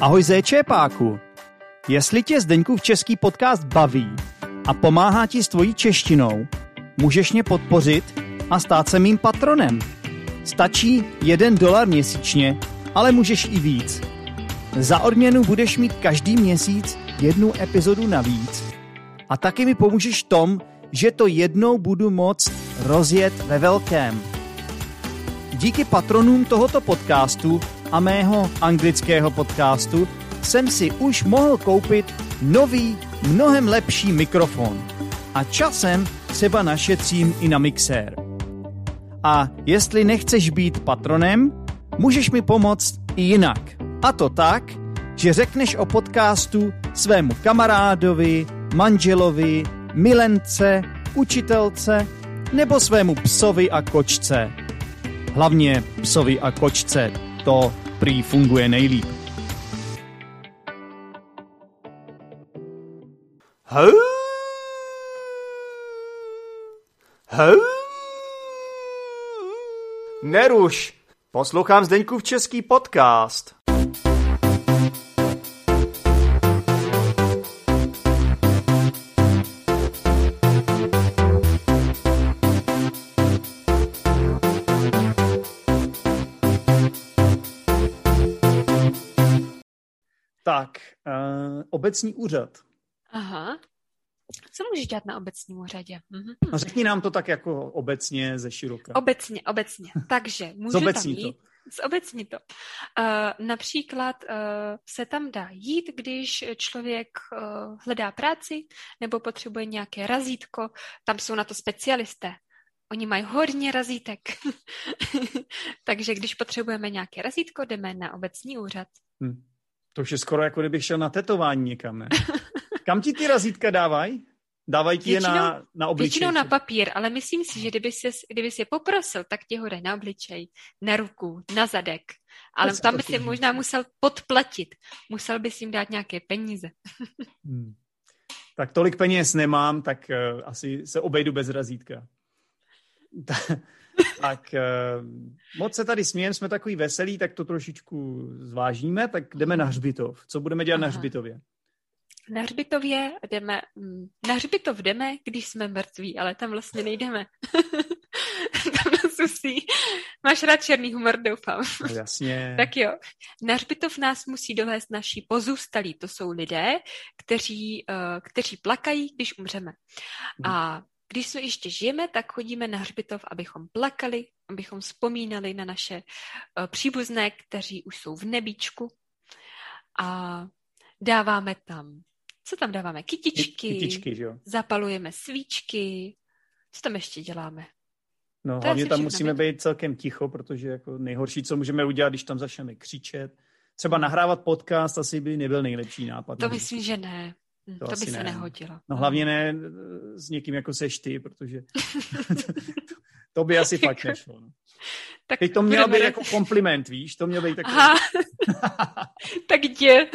Ahoj zéčépáku! Jestli tě Zdeňkův český podcast baví a pomáhá ti s tvojí češtinou, můžeš mě podpořit a stát se mým patronem. Stačí jeden dolar měsíčně, ale můžeš i víc. Za odměnu budeš mít každý měsíc jednu epizodu navíc. A taky mi pomůžeš tom, že to jednou budu moct rozjet ve velkém. Díky patronům tohoto podcastu a mého anglického podcastu jsem si už mohl koupit nový, mnohem lepší mikrofon. A časem třeba našetřím i na mixér. A jestli nechceš být patronem, můžeš mi pomoct i jinak. A to tak, že řekneš o podcastu svému kamarádovi, manželovi, milence, učitelce nebo svému psovi a kočce. Hlavně psovi a kočce, to prý funguje nejlíp. Neruš! Poslouchám Zdeňkův český podcast. Obecní úřad. Aha. Co můžeš dělat na obecním úřadě? Mhm. No řekni nám to tak jako obecně ze široka. Obecně, obecně. Takže můžu tam jít. to. Zobecni to. Uh, například uh, se tam dá jít, když člověk uh, hledá práci nebo potřebuje nějaké razítko. Tam jsou na to specialisté. Oni mají hodně razítek. Takže když potřebujeme nějaké razítko, jdeme na obecní úřad. Hm. To už je skoro jako kdybych šel na tetování někam, ne? Kam ti ty razítka dávají? Dávají ti je na, na obličej? Většinou na papír, ale myslím si, že kdyby jsi, kdyby jsi je poprosil, tak ti ho dají na obličej, na ruku, na zadek. Ale tam by si možná musel podplatit. Musel bys jim dát nějaké peníze. Hm. Tak tolik peněz nemám, tak uh, asi se obejdu bez razítka. Ta- tak uh, moc se tady smějem, jsme takový veselí, tak to trošičku zvážíme, tak jdeme na hřbitov. Co budeme dělat na Aha. hřbitově? Na hřbitově jdeme, mm, na hřbitov jdeme, když jsme mrtví, ale tam vlastně nejdeme. tam nás musí, máš rád černý humor, doufám. No, jasně. Tak jo, na hřbitov nás musí dovést naši pozůstalí. To jsou lidé, kteří, uh, kteří plakají, když umřeme. A když jsme ještě žijeme, tak chodíme na hřbitov, abychom plakali, abychom vzpomínali na naše uh, příbuzné, kteří už jsou v nebíčku. A dáváme tam, co tam dáváme? Kytičky, Kytičky, že jo? zapalujeme svíčky. Co tam ještě děláme? No, To hlavně tam musíme viď? být celkem ticho, protože jako nejhorší, co můžeme udělat, když tam začneme křičet. Třeba nahrávat podcast asi by nebyl nejlepší nápad. To myslím, že ne. To To, asi by se ne. nehodilo. No hlavně ne s někým, jako seš ty, protože to by asi fakt nešlo. No. tak Teď to mělo budeme být jako kompliment, víš? To mělo být takový, Aha, tak jdi.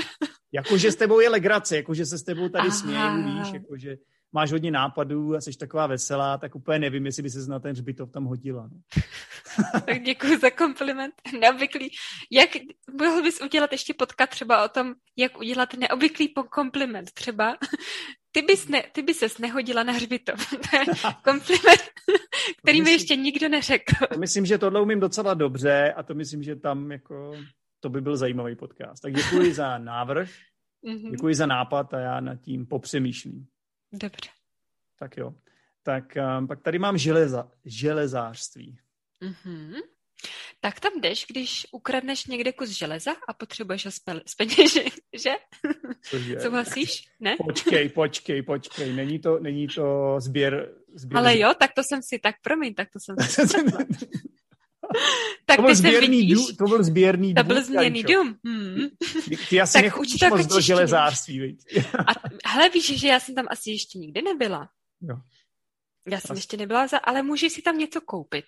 jakože s tebou je legrace, jakože se s tebou tady Aha. směju, víš? Jakože máš hodně nápadů a jsi taková veselá, tak úplně nevím, jestli by se na ten hřbitov tam hodila. No. Tak děkuji za kompliment. Neobvyklý. Jak mohl bys udělat ještě podcast třeba o tom, jak udělat neobvyklý kompliment třeba? Ty bys, ne, ty bys ses nehodila na hřbitov. To je kompliment, který mi myslím- ještě nikdo neřekl. Myslím, že tohle umím docela dobře a to myslím, že tam jako to by byl zajímavý podcast. Tak děkuji za návrh, Mhm, děkuji za nápad a já nad tím popřemýšlím. Dobře. Tak jo. Tak um, pak tady mám železa, železářství. Mhm. Tak tam jdeš, když ukradneš někde kus železa a potřebuješ ho speněžit, že? Je... Souhlasíš? Ne? Počkej, počkej, počkej. Není to, není to sběr... sběr Ale jo, tak to jsem si, tak promiň, tak to jsem si. Tak to byl sběrný dům, to byl sběrný to dům, byl změný Jančo. dům. Hmm. Ty, asi Tak nechodíš to moc do železářství, viď? A hele, víš, že já jsem tam asi ještě nikdy nebyla. Jo. Já jsem Asi. ještě nebyla, za, ale můžeš si tam něco koupit.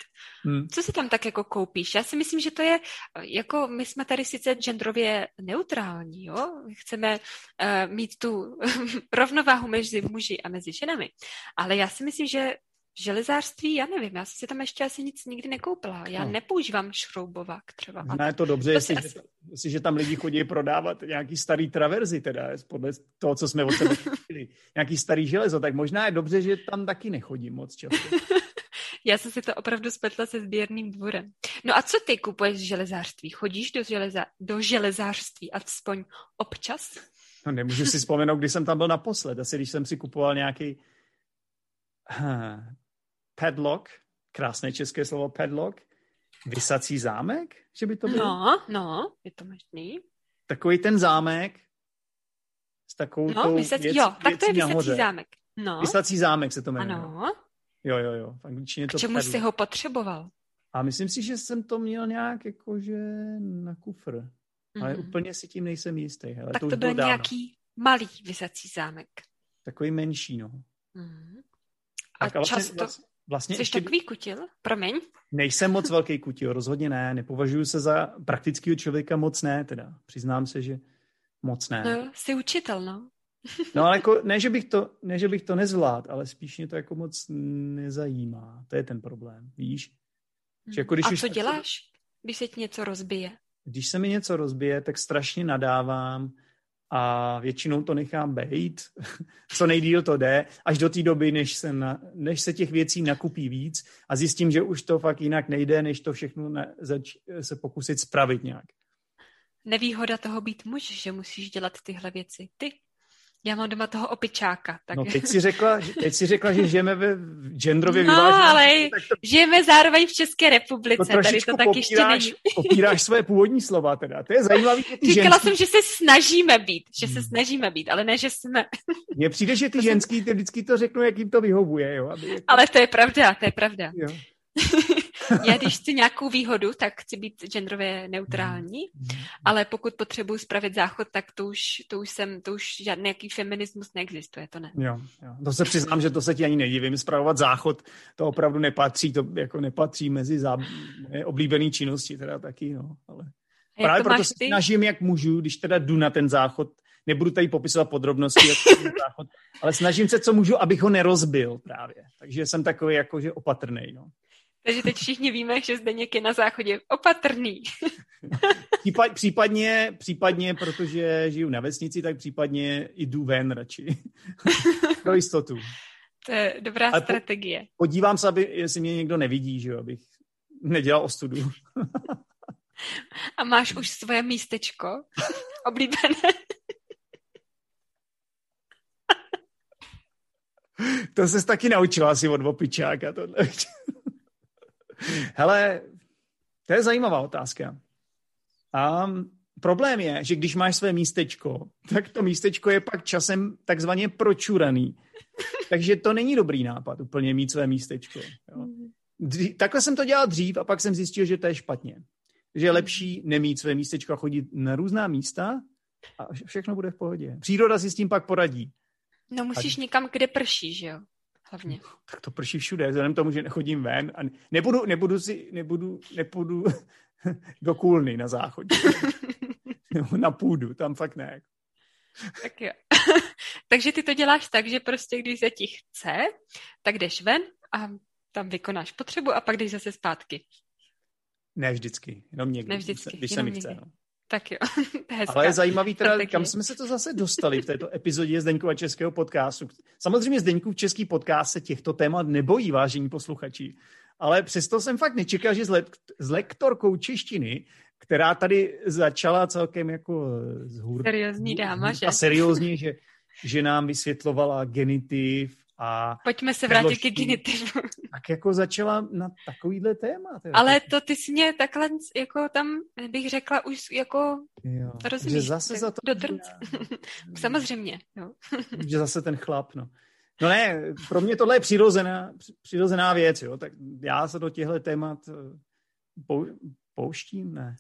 Hm. Co si tam tak jako koupíš? Já si myslím, že to je, jako my jsme tady sice genderově neutrální, jo? Chceme uh, mít tu rovnováhu mezi muži a mezi ženami. Ale já si myslím, že železářství, já nevím, já jsem si tam ještě asi nic nikdy nekoupila. Já No. nepoužívám šroubovák třeba. A Ne, to dobře, To jestli, si že, asi- jestli, že tam lidi chodí prodávat nějaký starý traverzy, teda podle toho, co jsme od sebe. Nějaký starý železo, tak možná je dobře, že tam taky nechodí moc často. Já jsem si to opravdu spletla se sběrným dvorem. No a co ty kupuješ z železářství? Chodíš do, železa, do železářství aspoň občas? No, nemůžu si vzpomenout, kdy jsem tam byl naposled. Asi když jsem si kupoval nějaký hm, padlock, krásné české slovo padlock, vysací zámek, že by to byl? No, no, je to možný. Takový ten zámek s takovou No, tou vysací, věc, jo, tak to je vysací nahoře. zámek. No, Vysací zámek se to jmenuje. ano. Jo, jo, jo. V angličtině K to čemu padlock. jsi ho potřeboval? A myslím si, že jsem to měl nějak jakože na kufr. Ale Mhm. úplně si tím nejsem jistý. Hele, Tak to, to byl bylo dávno. nějaký malý vysací zámek. Takový menší, no. Mhm. A Tak, ale často... vlastně, vlastně Jsi ještě takový kutil? Promiň. nejsem moc velký kutil, rozhodně ne. Nepovažuji se za praktického člověka moc ne, teda. Přiznám se, že moc ne. No jsi učitel, no. No ale jako, ne, že bych to, ne, že bych to nezvlád, ale spíš mě to jako moc nezajímá. To je ten problém, víš? Že jako když A už co děláš, když se ti něco rozbije? Když se mi něco rozbije, tak strašně nadávám a většinou to nechám bejt. Co nejdíl to jde, až do té doby, než se, na, než se těch věcí nakupí víc a zjistím, že už to fakt jinak nejde, než to všechno na, zač, se pokusit spravit nějak. Nevýhoda toho být muž, že musíš dělat tyhle věci. Ty. Já mám doma toho opičáka. Tak... No teď si řekla, že- teď si řekla, že žijeme ve genderově No, vyváženém ale tak to, žijeme zároveň v České to republice. Tady trošičku to tak ještě popíráš, není. popíráš své původní slova teda. To je zajímavé, že ty Říkala ženský, jsem, že se snažíme být, že se Hmm. snažíme být, ale ne, že jsme. mně přijde, že ty To ženský ty vždycky to řeknou, jak jim to vyhovuje. Jo? Aby, Ale to je pravda, to je pravda. jo. Já když chci nějakou výhodu, tak chci být genderově neutrální, ale pokud potřebuji spravit záchod, tak to už, to už jsem, to už žádný jaký feminismus neexistuje, to ne. Jo, jo. To se přiznám, že to se ti ani nedivím. Spravovat záchod, to opravdu nepatří, to jako nepatří mezi zá... oblíbené činnosti, teda taky, no. Ale právě to proto se snažím, jak můžu, když teda jdu na ten záchod, nebudu tady popisovat podrobnosti, jak ten záchod, ale snažím se, co můžu, abych ho nerozbil právě. Takže jsem takový jakože opatrný, no. Takže teď všichni víme, že Zdeněk je na záchodě opatrný. Případ, případně, případně, protože žiju na vesnici, tak případně jdu ven radši. Pro jistotu. To je dobrá Ale po- strategie. Podívám se, aby, jestli mě někdo nevidí, že jo, abych nedělal ostudu. A máš už svoje místečko oblíbené. To ses taky naučila asi od opičáka. Tohle. Hele, to je zajímavá otázka. A problém je, že když máš své místečko, tak to místečko je pak časem takzvaně pročuraný. Takže to není dobrý nápad úplně mít své místečko. Jo. Dří, takhle jsem to dělal dřív a pak jsem zjistil, že to je špatně. Že je lepší nemít své místečko a chodit na různá místa a vše- všechno bude v pohodě. Příroda si s tím pak poradí. No musíš někam, kde prší, že jo? Hlavně. tak to prší všude, vzhledem tomu, že nechodím ven a nebudu, nebudu si, nebudu, nepůjdu do kůlny na záchodě. Nebo na půdu, tam fakt ne. Tak jo. Takže ty to děláš tak, že prostě když se ti chce, tak jdeš ven a tam vykonáš potřebu a pak jdeš zase zpátky. Ne vždycky, jenom někdy, Ne vždycky, když se mi chce. No. Tak jo, hezká. Ale je zajímavý teda, strategie. kam jsme se to zase dostali v této epizodě Zdeňkova českého podcastu. Samozřejmě Zdeňkův český podcast se těchto témat nebojí, vážení posluchači. Ale přesto jsem fakt nečekal, že s, le- s lektorkou češtiny, která tady začala celkem jako z hůr, Seriózní dáma, že? A seriózně, že, že nám vysvětlovala genitiv a Pojďme se vrátit ke Předložky. genitivu. tak jako začala na takovýhle téma. Teda. Ale to ty jsi mě takhle jako tam, bych řekla, už jako jo. rozumíš, že zase za to do samozřejmě. Jo. že zase ten chlap, no. No ne, pro mě tohle je přirozená, při- přirozená věc, jo, tak já se do těchto témat eh, pou, pouštím, ne.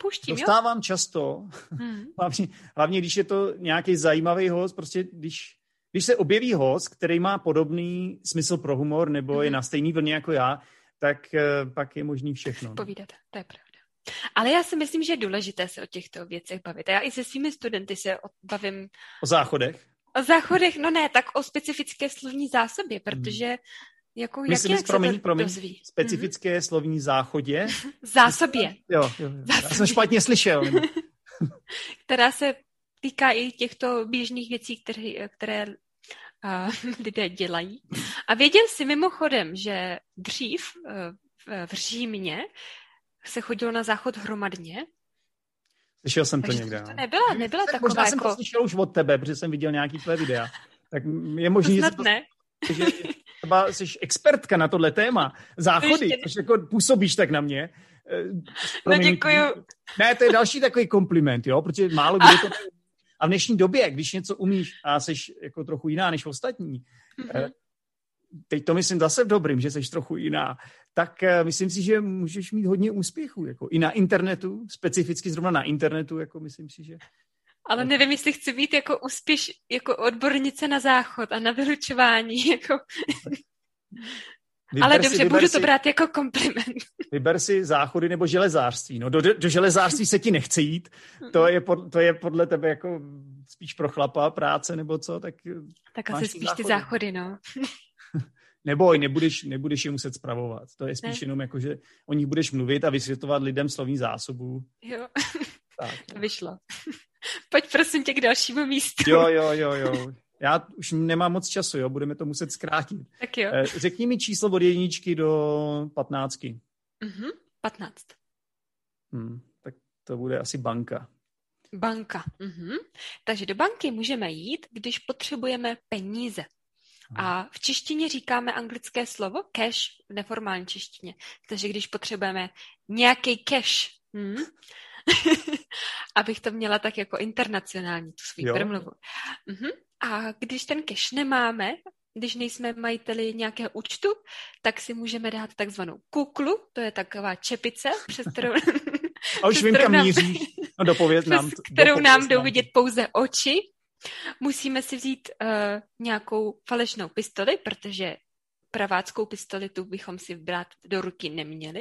Puštím, jo? Dostávám často, Hmm. hlavně, hlavně když je to nějaký zajímavý host, prostě když, když se objeví host, který má podobný smysl pro humor, nebo je Mhm. na stejný vlně jako já, tak eh, pak je možný všechno. no. Povídat, to je pravda. Ale já si myslím, že je důležité se o těchto věcech bavit. A já i se svými studenty se bavím O záchodech. o záchodech, no ne, tak o specifické slovní zásobě, protože Jako, Myslím, jak, jak promiň, se to promiň, dozví? specifické mm-hmm. slovní záchodě. Zásobě. Jo, jo, jo. Já jsem špatně slyšel. Která se týká i těchto běžných věcí, které, které uh, lidé dělají. A věděl jsi mimochodem, že dřív uh, v, v Římě se chodilo na záchod hromadně? Slyšel jsem to někde. To no. nebyla, nebyla Tak taková Možná jsem to jako... slyšel už od tebe, protože jsem viděl nějaký tvé videa. Tak je možné, že, Snad to, ne. že třeba jsi expertka na tohle téma. Záchody, Ještě- což jako působíš tak na mě. Eh, No promiň, děkuju. Ne, to je další takový kompliment, jo, protože málo kdo to. A v dnešní době, když něco umíš a jsi jako trochu jiná než ostatní, eh, teď to myslím zase v dobrým, že jsi trochu jiná, tak eh, myslím si, že můžeš mít hodně úspěchů, jako i na internetu, specificky zrovna na internetu, jako myslím si, že Ale nevím, jestli chci být jako úspěš, jako odbornice na záchod a na vylučování. Jako... Vyber Ale si, dobře, vyber budu si, to brát jako kompliment. Vyber si záchody nebo železářství. No do, do železářství se ti nechce jít. To je, pod, to je podle tebe jako spíš pro chlapa práce nebo co, tak Tak Máš asi spíš ty záchody. záchody, no. neboj, nebudeš, nebudeš je muset spravovat. To je spíš Ne. jenom jako, že o nich budeš mluvit a vysvětlovat lidem slovní zásobu. Jo, Tak. to vyšlo. Pojď prosím tě k dalšímu místu. Jo, jo, jo, jo. Já už nemám moc času, jo, budeme to muset zkrátit. Tak jo. Eh, Řekni mi číslo od jedničky do patnáctky. Mhm. 15. Hm, tak to bude asi banka. Banka. Mhm. Takže do banky můžeme jít, když potřebujeme peníze. A v češtině říkáme anglické slovo cash v neformální češtině. Takže když potřebujeme nějaký cash, hm? abych to měla tak jako internacionální, tu svou Jo. promluvu. Mhm. A když ten cash nemáme, když nejsme majiteli nějakého účtu, tak si můžeme dát takzvanou kuklu, to je taková čepice, přes kterou, A už přes vím, kam nám- míříš. No dopověz přes nám. to- kterou nám jdou vidět pouze oči. Musíme si vzít uh, nějakou falešnou pistoli, protože praváckou pistoli tu bychom si brát do ruky neměli.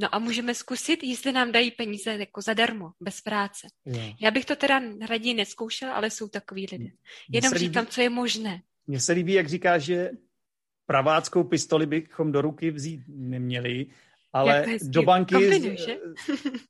No a můžeme zkusit, jestli nám dají peníze jako zadarmo, bez práce. Jo. Já bych to teda raději neskoušela, ale jsou takový lidé. Jenom líbí- říkám, co je možné. Mně se líbí, jak říká, že praváckou pistoli bychom do ruky vzít neměli, ale do banky... kombinuješ, že?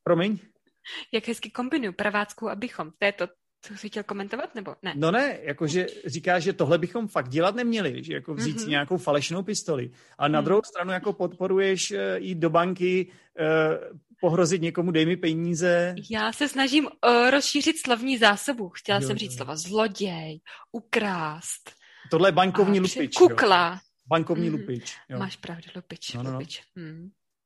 Promiň? Jak hezky kombinuju praváckou abychom. To je to, co jsi chtěl komentovat, nebo ne? No ne, jakože říká, že tohle bychom fakt dělat neměli, že jako vzít mm-hmm. si nějakou falešnou pistoli. A na Mhm. druhou stranu jako podporuješ uh, jít do banky, uh, pohrozit někomu, dej mi peníze. Já se snažím uh, rozšířit slovní zásobu. Chtěla Jo, jsem jo, říct jo. slova zloděj, ukrást, Tohle je bankovní lupič. jo. kukla. Bankovní Mhm. lupič. Jo. Máš pravdu, lupič, No, no, no. lupič.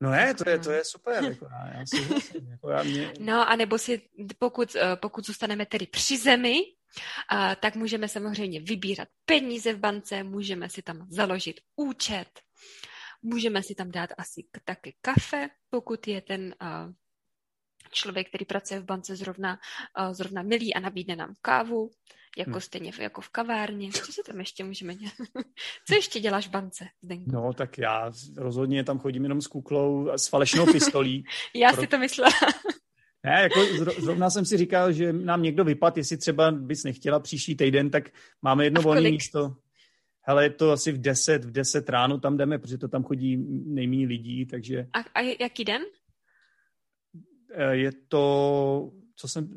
No ne, to je, to je super. Jako já, já souhlasím, jako já mě, No a nebo si, pokud, eh, pokud zůstaneme tedy při zemi, a, tak můžeme samozřejmě vybírat peníze v bance, můžeme si tam založit účet, můžeme si tam dát asi k- taky kafe, pokud je ten a, člověk, který pracuje v bance zrovna, a, zrovna milý a nabídne nám kávu, jako Hmm. stejně v- jako v kavárně. Co si tam ještě můžeme dělat? Co ještě děláš v bance, Zdenku? No, tak já rozhodně tam chodím jenom s kuklou a s falešnou pistolí. Já pro- si to myslela. Ne, jako zro- zrovna jsem si říkal, že nám někdo vypad, jestli třeba bys nechtěla příští týden, tak máme jedno volné místo. Hele, je to asi v 10, v 10 ráno tam jdeme, protože to tam chodí nejméně lidí, takže A, a jaký den? eh, je to, co jsem,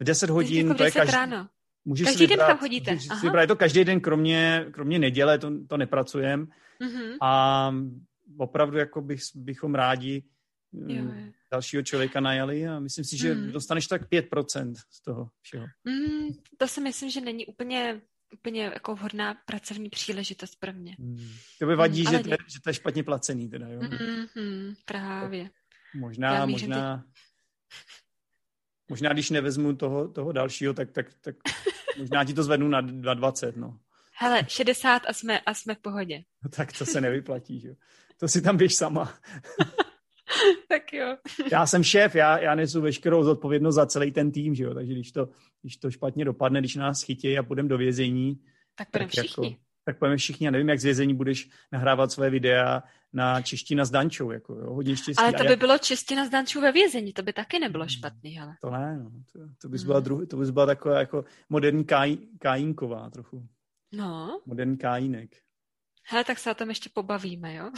v 10 hodin, Jako to je 10 každý, ráno. Můžeš Každý si den vybrat, tam chodíte? Můžeš Aha. vybrat, je to každý den, kromě, kromě neděle, to, to nepracujeme. Mhm. A opravdu jako bych, bychom rádi mm, Jo, dalšího člověka najali a myslím si, že Mm. dostaneš tak 5% z toho všeho. Mm, to si myslím, že není úplně, úplně jako vhodná pracovní příležitost pro mě. Hmm. To by vadí, ale že, to je, že to je špatně placený teda, jo? Mm-hmm, právě. Možná, Já mířím možná, když nevezmu toho, toho dalšího, tak, tak, tak možná ti to zvednu na 2,20, no. Hele, 60 a jsme, a jsme v pohodě. No Tak to se nevyplatí, že jo. To si tam běž sama. tak jo. Já jsem šéf, já, já nesu veškerou zodpovědnost za celý ten tým, že jo, takže když to, když to špatně dopadne, když nás chytí a půjdeme do vězení, Tak budeme tak všichni. Jako, tak půjdeme všichni. Já nevím, jak z vězení budeš nahrávat své videa na čeština s Dančou. Jako, jo. Hodně štěstí. Ale to by bylo čistina z dančů ve vězení, to by taky nebylo Hmm. špatný, hele. To ne, no. To, to bys Hmm. byla, druh, to bys byla taková jako moderní káj, kájínková trochu. No, Moderní kájínek. Hele, tak se o tom ještě pobavíme, jo?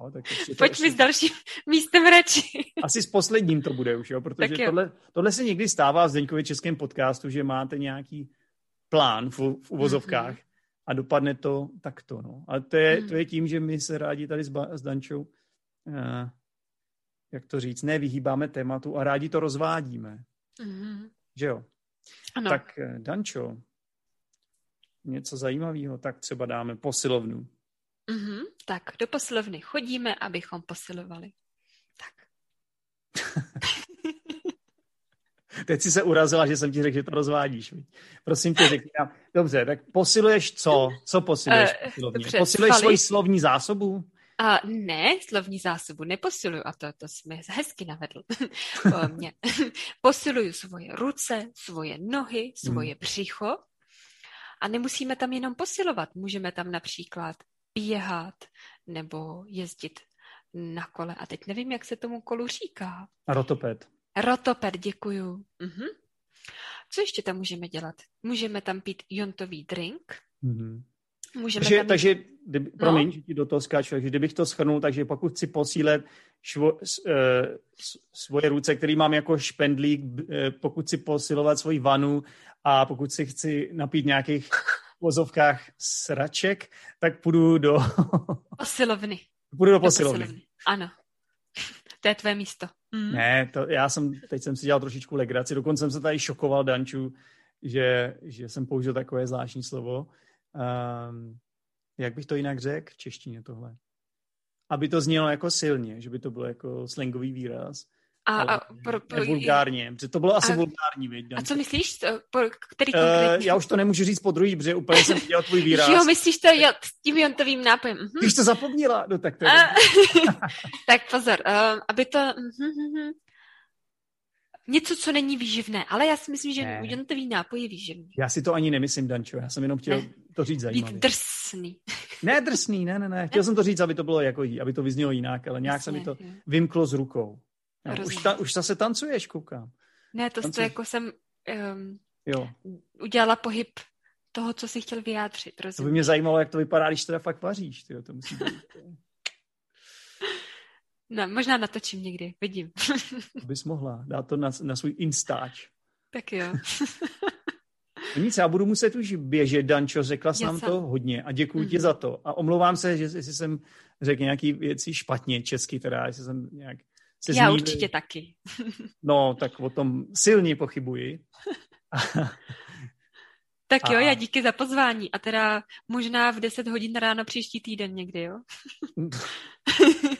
No, tak ještě Pojď ještě- mi s dalším místem řeči. Asi s posledním to bude už, jo? protože Tak jo. tohle, tohle se někdy stává v Zdeňkově českém podcastu, že máte nějaký plán v, v uvozovkách Mhm. A dopadne to takto. No. Ale to je, Mhm. to je tím, že my se rádi tady s, ba, s Dančou, uh, jak to říct, ne vyhýbáme tématu a rádi to rozvádíme. Mhm. Že jo? Ano, Tak eh, Dančo, něco zajímavého, tak třeba dáme posilovnu. Mhm. tak do posilovny chodíme, abychom posilovali. Tak. Teď si se urazila, že jsem ti řekl, že to rozvádíš. Prosím tě, řekni nám. Dobře, tak posiluješ co? Co posiluješ Eh, posilovně? dobře, Posiluješ svoji slovní zásobu? A ne, slovní zásobu neposiluju, a to, to jsme hezky navedl. Mě. Posiluju svoje ruce, svoje nohy, svoje břicho a nemusíme tam jenom posilovat. Můžeme tam například běhat nebo jezdit na kole. A teď nevím, jak se tomu kolu říká. Rotoped. Rotoped, děkuju. Mhm. Co ještě tam můžeme dělat? Můžeme tam pít jontový drink. Mhm. Můžeme Takže, tam takže kdyby, No. promiň, že ti do toho skáču, takže kdybych to schrnul, takže pokud chci posílet švo, s, s, svoje ruce, který mám jako špendlík, eh, pokud chci posilovat svoji vanu a pokud si chci napít nějakých vozovkách sraček, tak půjdu do, posilovny. půjdu do Do posilovny. Ano. To je tvé místo. Mm. Ne, to, já jsem, teď jsem si dělal trošičku legraci, dokonce jsem se tady šokoval Danču, že, že jsem použil takové zvláštní slovo. Um, jak bych to jinak řekl v češtině tohle? Aby to znělo jako silně, že by to bylo jako slangový výraz. A, a, pro, pro, ne vulgárně, protože to bylo asi a- vulgární, viď, a co myslíš? Pro, který Uh, já už to nemůžu říct po druhý, protože úplně jsem viděl tvůj výraz. Jo, myslíš to jo, s tím jontovým nápojem. Mhm. Když to zapomněla, no tak to je... Tak pozor, um, aby to... mhm. Něco, co není výživné, ale já si myslím, že Ne. jontový nápoj je výživný. Já si to ani nemyslím, Dančo, já jsem jenom chtěl Ne. to říct Být zajímavě. drsný. Ne drsný, ne, ne, ne. Chtěl jsem to říct, aby to bylo jako aby to vyznělo jinak, ale nějak se mi to Jasně, jo. vymklo z rukou. Jo, už, Rozumím. ta, už zase tancuješ, koukám. Ne, to, co- jako jsem um, Jo. udělala pohyb toho, co si chtěl vyjádřit. To by Rozumím. mě zajímalo, jak to vypadá, když teda fakt vaříš. Tyjo, to musí být. No, možná natočím někdy, vidím. To bys mohla dát to na, na svůj Instač. tak jo. No nic, já budu muset už běžet, Dančo, řekla jsi nám jsem. to hodně a děkuji ti Mhm. za to. A omlouvám se, že jestli jsem řekl nějaký věci špatně, česky teda, jestli jsem nějak se Já zmínil. určitě taky. No, tak o tom silně pochybuji. Tak jo, A- já díky za pozvání. A teda možná v 10 hodin ráno příští týden někdy, jo?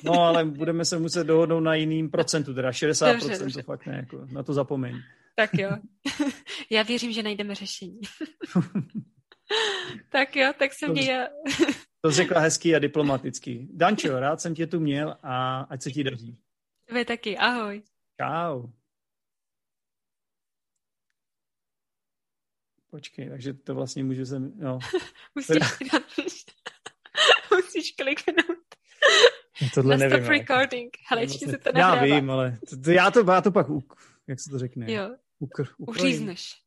No, ale budeme se muset dohodnout na jiným procentu, teda 60% Dobře, to dobře. fakt ne, jako, na to zapomeň. Tak jo. já věřím, že najdeme řešení. tak jo, tak se mě... To řekla hezky a diplomaticky. Dančo, rád jsem tě tu měl a ať se ti daří. Vy taky, ahoj. Čau. Počkej, takže to vlastně můžu sem, no. Musíš, musíš kliknout Tohle na nevím. stop recording. Hele, ještě se to Já nahrává. vím, ale to, to, já, to, já to pak, uk, jak se to řekne? Jo, Ukr, ukrojím. uřízneš.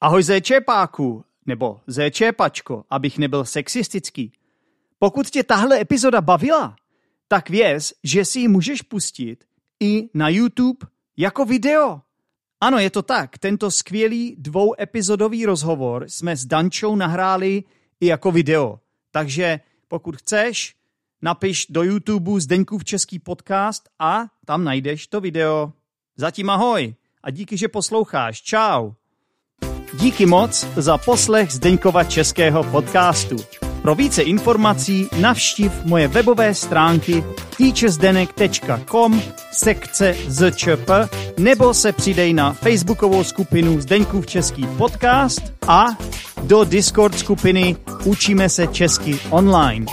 Ahoj zéčepáku, nebo zéčepačko, abych nebyl sexistický. Pokud tě tahle epizoda bavila, tak věz, že si ji můžeš pustit i na YouTube jako video. Ano, je to tak. Tento skvělý dvouepizodový rozhovor jsme s Dančou nahráli i jako video. Takže pokud chceš, napiš do YouTube Zdeňkův český podcast a tam najdeš to video. Zatím ahoj a díky, že posloucháš. Čau. Díky moc za poslech Zdeňkova českého podcastu. Pro více informací navštiv moje webové stránky teachersdenek.com sekce zčp nebo se přidej na facebookovou skupinu Zdeňkův český podcast a do Discord skupiny Učíme se česky online.